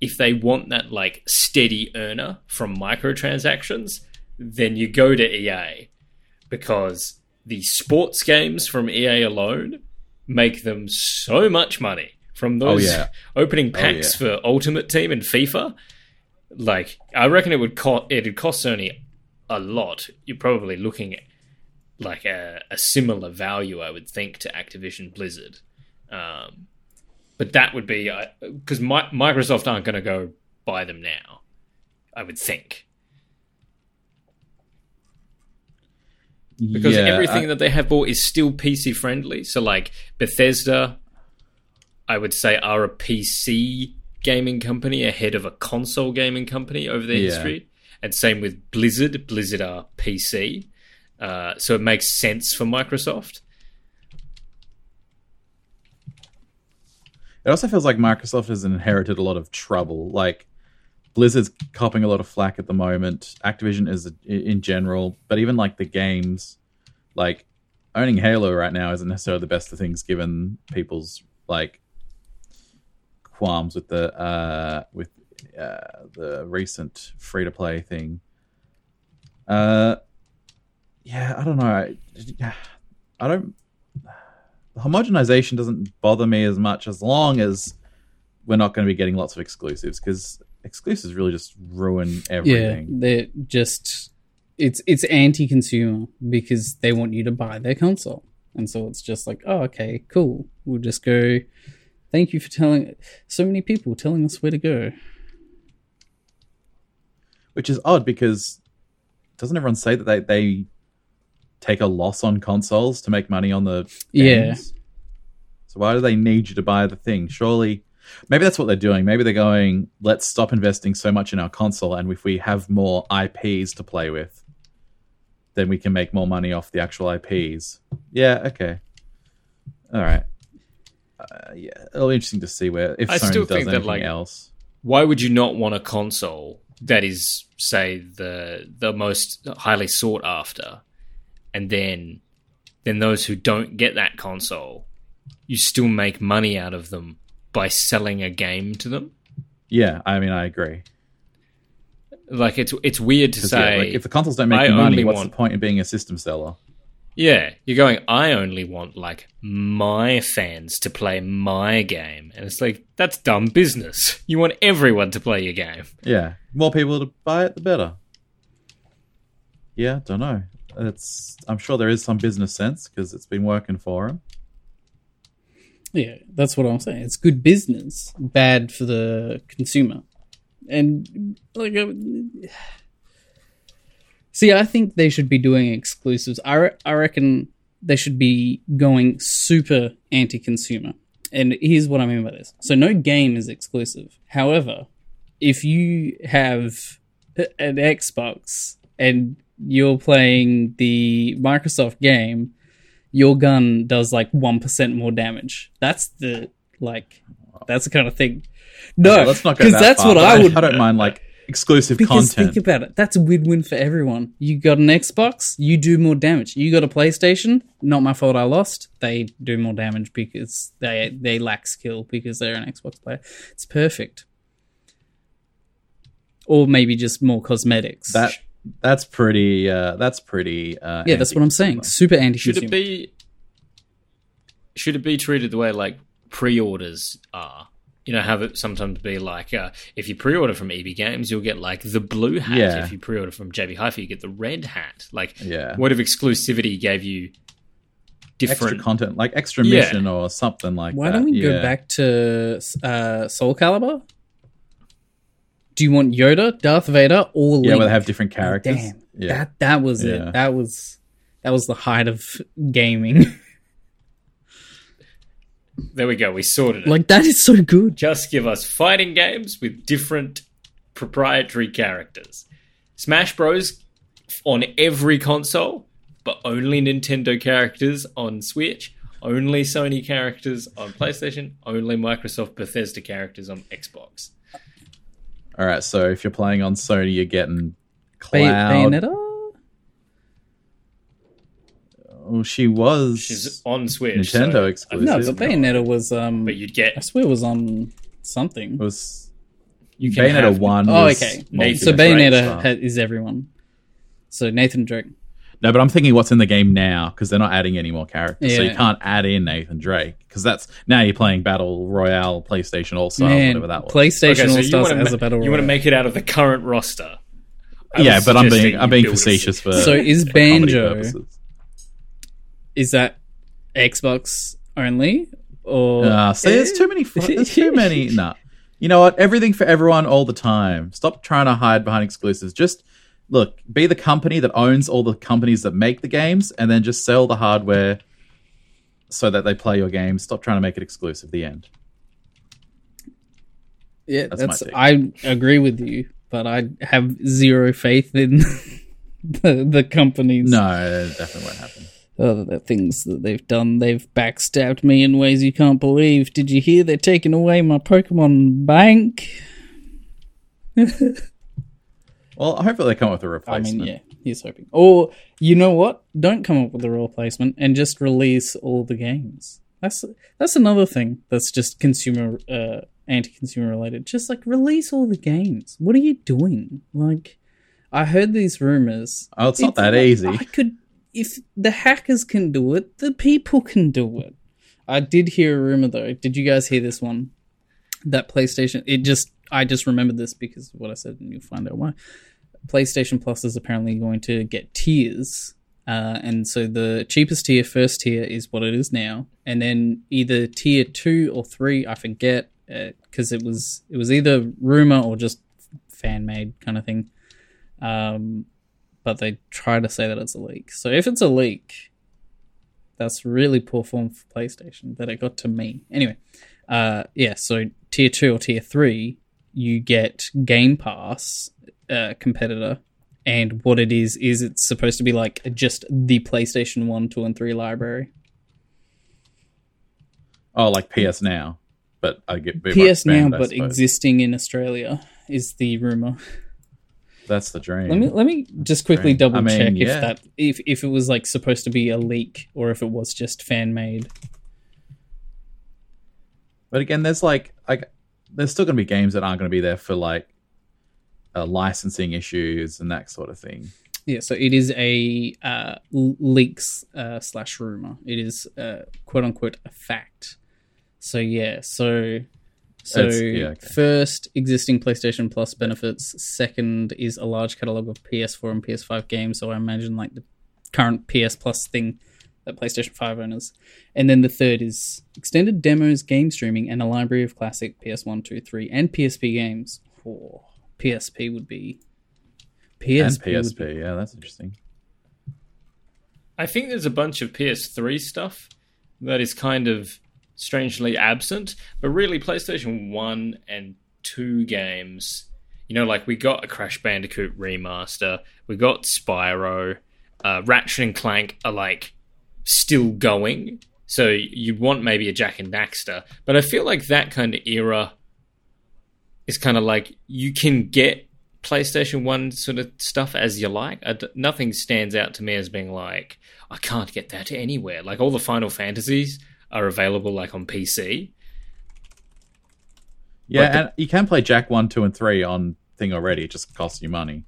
if they want that like steady earner from microtransactions, then you go to EA because the sports games from EA alone make them so much money from those yeah. opening Oh, packs yeah. for Ultimate Team and FIFA. Like, I reckon it would cost it'd cost Sony a lot. You're probably looking at like a, a similar value, I would think, to Activision Blizzard. Um, but that would be because Mi- Microsoft aren't going to go buy them now. I would think because yeah, everything I- that they have bought is still PC friendly. So like Bethesda, I would say are a PC gaming company ahead of a console gaming company over their Yeah. history, and same with Blizzard. Blizzard are PC, uh, so it makes sense for Microsoft. It also feels like Microsoft has inherited a lot of trouble. Like Blizzard's copping a lot of flack at the moment. Activision is in general, but even like the games, like owning Halo right now isn't necessarily the best of things given people's like qualms with the uh with uh the recent free to play thing. Uh yeah, I don't know. I, I don't homogenization doesn't bother me as much as long as we're not going to be getting lots of exclusives because exclusives really just ruin everything. Yeah, they're just it's it's anti-consumer because they want you to buy their console, and so it's just like, oh, okay, cool. We'll just go. Thank you for telling so many people telling us where to go. Which is odd because doesn't everyone say that they, they take a loss on consoles to make money on the Yeah. So why do they need you to buy the thing? Surely maybe that's what they're doing. Maybe they're going, let's stop investing so much in our console and if we have more IPs to play with, then we can make more money off the actual IPs. Yeah, okay. All right. Uh, yeah, it'll be interesting to see where if I Sony still does think that, anything like, else. Why would you not want a console that is, say, the the most highly sought after, and then then those who don't get that console, you still make money out of them by selling a game to them? Yeah, I mean, I agree. Like it's it's weird to say yeah, like, if the consoles don't make money, what's want- the point in being a system seller? Yeah, you're going, I only want like my fans to play my game. And it's like, that's dumb business. You want everyone to play your game. Yeah, more people to buy it, the better. Yeah, don't know. It's I'm sure there is some business sense because it's been working for them. Yeah, that's what I'm saying. It's good business, bad for the consumer. And like, uh, see, I think they should be doing exclusives. I re- I reckon they should be going super anti-consumer. And here's what I mean by this. So no game is exclusive. However, if you have an Xbox and you're playing the Microsoft game, your gun does like 1% more damage. That's the like that's the kind of thing. No, Yeah, let's not go because that that's far, what but I would I don't mind like exclusive Because content. think about it, that's a win-win for everyone. You got an Xbox, you do more damage. You got a PlayStation, not my fault. I lost. They do more damage because they they lack skill because they're an Xbox player. It's perfect. Or maybe just more cosmetics. that that's pretty. Uh, that's pretty. Uh, yeah, that's what I'm saying. Super anti-consumer. Should it be? Should it be treated the way like pre-orders are? You know, have it sometimes be like uh, if you pre-order from EB Games, you'll get like the blue hat. Yeah. If you pre-order from JB Hi-Fi, you get the red hat. Like, Yeah. what if exclusivity gave you extra different? content, like extra Yeah. mission or something like Why that. Why don't we go back to uh, Soul Calibur? Do you want Yoda, Darth Vader, or Link? Yeah, where they have different characters. Damn, Yeah. that that was Yeah. it. That was that was the height of gaming. there we go. We sorted it. like that is so good. Just give us fighting games with different proprietary characters. Smash Bros. on every console, but only Nintendo characters on Switch, only Sony characters on PlayStation, only Microsoft Bethesda characters on Xbox. All right, so if you're playing on Sony, you're getting Bay- Cloud. Bayonetta. Oh, she was She's on Switch. Nintendo so- exclusive. No, This but is Bayonetta was um. But you'd get. I swear it was on something. It was you can Bayonetta have- one. Oh, was okay. Nathan so Drake Bayonetta stuff. ha- is everyone. So Nathan Drake. No, but I'm thinking what's in the game now because they're not adding any more characters, so you can't add in Nathan Drake because that's now you're playing Battle Royale, PlayStation All Stars, Man, whatever that was. PlayStation Okay, so All you Stars want as to a battle you want to make it out of the current roster. I yeah, but I'm being I'm being facetious for So is Banjo purposes. Is that Xbox only or Uh, see, there's too many. There's too many. Nah. You know what? Everything for everyone all the time. Stop trying to hide behind exclusives. Just look, be the company that owns all the companies that make the games, and then just sell the hardware so that they play your games. Stop trying to make it exclusive. The end. Yeah, That's that's. I agree with you, but I have zero faith in the the companies. No, it definitely won't happen. Oh, the things that they've done, they've backstabbed me in ways you can't believe. Did you hear they're taking away my Pokemon bank? Well, hopefully they come up with a replacement. mean, yeah, he's hoping. Or you know what? Don't come up with a replacement and just release all the games. That's that's another thing that's just consumer uh, anti-consumer related. Just like release all the games. What are you doing? Like, I heard these rumors. Oh, it's not that like, easy. I could, if the hackers can do it, the people can do it. I did hear a rumor though. Did you guys hear this one? That PlayStation. It just. I just remembered this because of what I said, and you'll find out why. PlayStation Plus is apparently going to get tiers, uh, and so the cheapest tier, first tier, is what it is now, and then either tier two or three, I forget, because it was it was either rumor or just fan made kind of thing. Um, but they try to say that it's a leak. So if it's a leak, that's really poor form for PlayStation that it got to me. Anyway, uh, yeah. So tier two or tier three, you get Game Pass uh, competitor, and what it is is it's supposed to be like just the PlayStation One, Two, and Three library. Oh, like PS Now, but I get PS now, but existing in Australia is the rumor. That's the dream. Let me let me just quickly double I mean, check if that if if it was like supposed to be a leak or if it was just fan made. But again, there's like like there's still going to be games that aren't going to be there for like uh, licensing issues and that sort of thing. Yeah, so it is a uh, leaks uh, slash rumor. It is uh, quote unquote a fact. So yeah, so so yeah, okay. first existing PlayStation Plus benefits. Second is a large catalog of PS4 and PS5 games. So I imagine like the current PS Plus thing that PlayStation 5 owners. And then the third is extended demos, game streaming, and a library of classic PS1, 2, 3, and PSP games. Oh, PSP would be PSP, and would be PSP, yeah, that's interesting. I think there's a bunch of PS3 stuff that is kind of strangely absent, but really PlayStation 1 and 2 games, you know, like we got a Crash Bandicoot remaster, we got Spyro, uh, Ratchet and Clank are like still going. So you'd want maybe a Jak and Daxter, but I feel like that kind of era is kind of like you can get PlayStation One sort of stuff as you like. Nothing stands out to me as being like I can't get that anywhere. Like all the Final Fantasies are available like on PC. Yeah, the- and you can play Jak one, two, and three on thing already. It just costs you money.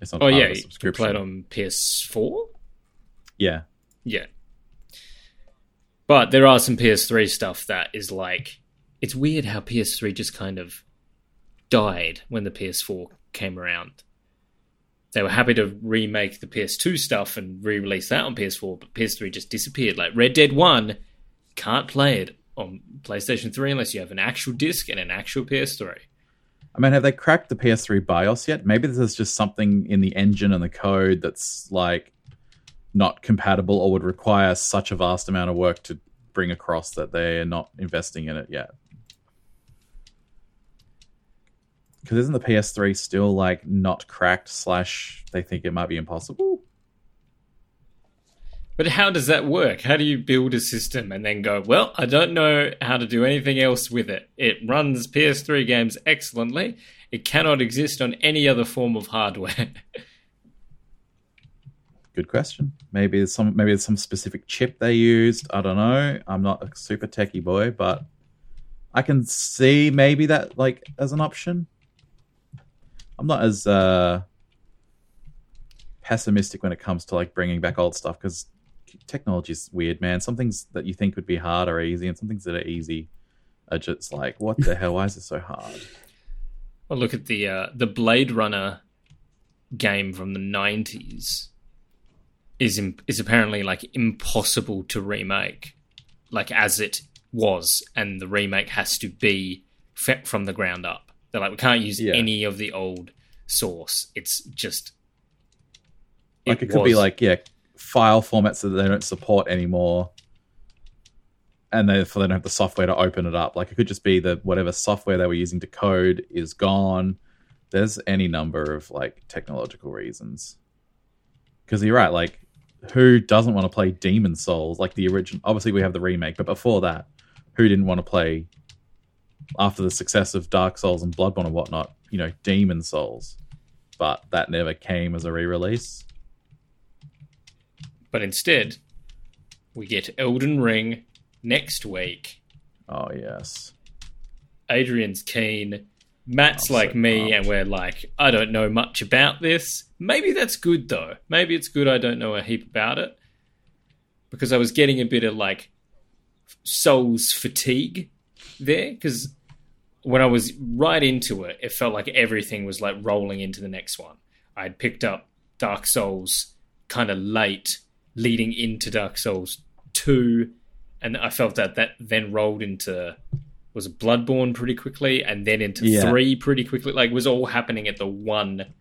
It's not Oh yeah, you can play it on PS4. yeah, Yeah. But there are some PS3 stuff that is like it's weird how PS3 just kind of died when the PS4 came around. They were happy to remake the PS2 stuff and re-release that on PS4, but PS3 just disappeared. Like Red Dead 1 can't play it on PlayStation 3 unless you have an actual disc and an actual PS3. I mean, have they cracked the PS3 BIOS yet? Maybe this is just something in the engine and the code that's like not compatible or would require such a vast amount of work to bring across that they're not investing in it yet. Because isn't the PS3 still like not cracked? Slash, they think it might be impossible. But how does that work? How do you build a system and then go, well, I don't know how to do anything else with it. It runs PS3 games excellently. It cannot exist on any other form of hardware. Good question. Maybe there's some maybe there's some specific chip they used. I don't know. I'm not a super techie boy, but I can see maybe that like as an option. I'm not as uh pessimistic when it comes to like bringing back old stuff because technology is weird, man. Some things that you think would be hard are easy, and some things that are easy are just like, what the hell? Why is it so hard? well, look at the uh, the Blade Runner game from the 90s is is apparently like impossible to remake like as it was and the remake has to be from the ground up they're like we can't use Yeah. any of the old source it's just Like it, could be like yeah, file formats that they don't support anymore, and therefore they don't have the software to open it up. Like it could just be that whatever software they were using to code is gone. There's any number of like technological reasons. Because you're right, like who doesn't want to play Demon Souls? Like the original. Obviously, we have the remake, but before that, who didn't want to play? After the success of Dark Souls and Bloodborne and whatnot, you know, Demon Souls, but that never came as a re-release. But instead, we get Elden Ring next week. Oh yes. Adrian's keen. Matt's like so me, and we're like, I don't know much about this. Maybe that's good though. Maybe it's good I don't know a heap about it. Because I was getting a bit of like Souls fatigue there. Because when I was right into it, it felt like everything was like rolling into the next one. I'd picked up Dark Souls kind of late, leading into Dark Souls 2, and I felt that that then rolled into was Bloodborne pretty quickly, and then into Yeah. three pretty quickly. Like it was all happening at the one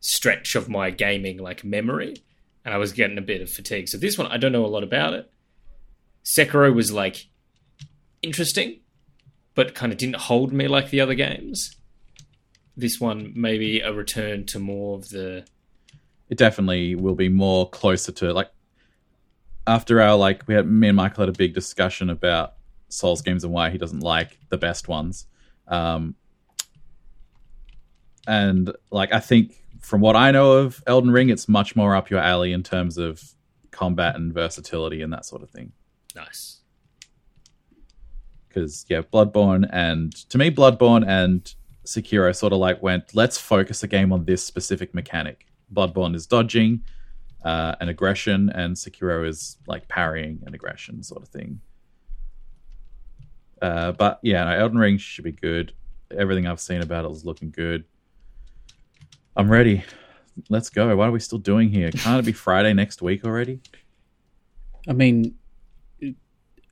stretch of my gaming like memory, and I was getting a bit of fatigue. So this one, I don't know a lot about it. Sekiro was like interesting, but kind of didn't hold me like the other games. This one maybe a return to more of the It definitely will be more closer to like after our like we had me and Michael had a big discussion about Souls games and why he doesn't like the best ones. Um and like I think from what I know of Elden Ring, it's much more up your alley in terms of combat and versatility and that sort of thing. nice. Because yeah, Bloodborne and to me, Bloodborne and Sekiro sort of like went, let's focus the game on this specific mechanic. Bloodborne is dodging uh, and aggression, and Sekiro is like parrying and aggression sort of thing. Uh, but yeah, no, Elden Ring should be good. Everything I've seen about it is looking good. I'm ready. Let's go. What are we still doing here? Can't it be Friday next week already? I mean,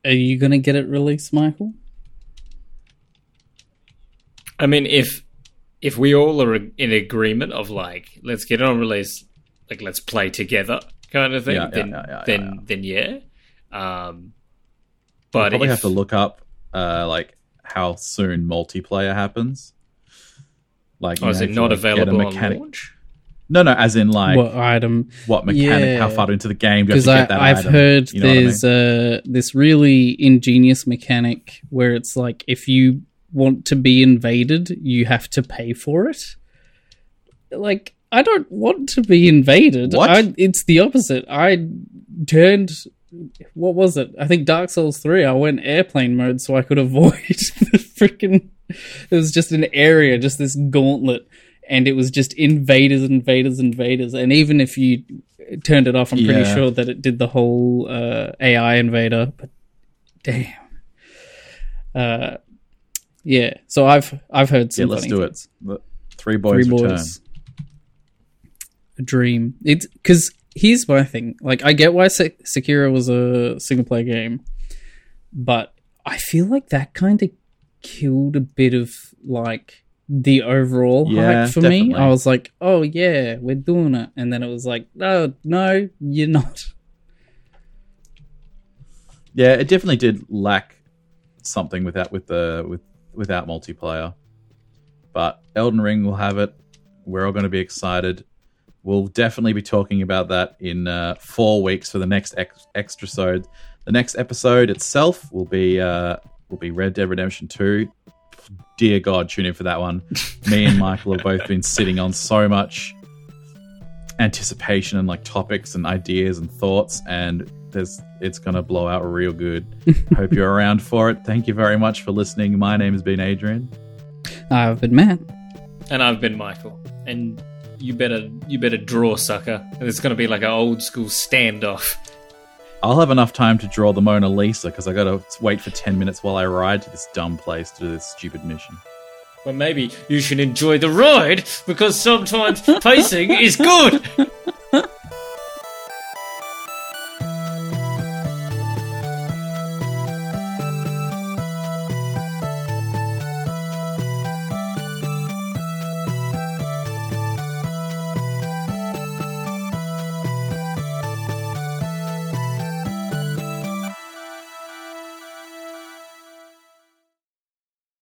are you going to get it released, Michael? I mean, if if we all are in agreement of like, let's get it on release, like let's play together, kind of thing, Yeah, yeah, then yeah, yeah, then yeah. then yeah. Um, We'll but probably if, have to look up uh, like how soon multiplayer happens. Like, you Oh, is it not like, available on mechanic- launch? No, no, as in like what item, what, mechanic? Yeah. How far into the game do you have to I get that I've item? heard You know what I there's uh, this really ingenious mechanic where it's like if you want to be invaded, you have to pay for it. Like, I don't want to be invaded. What? I, it's the opposite. I turned. What was it? I think Dark Souls 3, I went airplane mode so I could avoid the freaking. It was just an area, just this gauntlet, and it was just invaders, invaders, invaders. And even if you turned it off, I'm pretty Yeah. sure that it did the whole uh, AI invader. But damn. Uh, yeah. So I've I've heard Yeah, let's funny do things. it. The Three boys, Three return. boys. A dream. It's because here's my thing. Like, I get why Se- Sekiro was a single player game, but I feel like that kind of killed a bit of like the overall Yeah, hype for me. I was like, oh yeah, we're doing it, and then it was like, no, no, you're not. Yeah, it definitely did lack something without with the with without multiplayer. But Elden Ring will have it. We're all going to be excited. We'll definitely be talking about that in uh, four weeks for the next ex- extra episode. The next episode itself will be uh, will be Red Dead Redemption Two. Dear God, tune in for that one. Me and Michael have both been sitting on so much anticipation and like topics and ideas and thoughts, and there's it's gonna blow out real good. Hope you're around for it. Thank you very much for listening. My name has been Adrian. I've been Matt. And I've been Michael. And you better you better draw, sucker. And It's going to be like an old school standoff. I'll have enough time to draw the Mona Lisa because I gotta wait for ten minutes while I ride to this dumb place to do this stupid mission. Well, maybe you should enjoy the ride because sometimes pacing is good.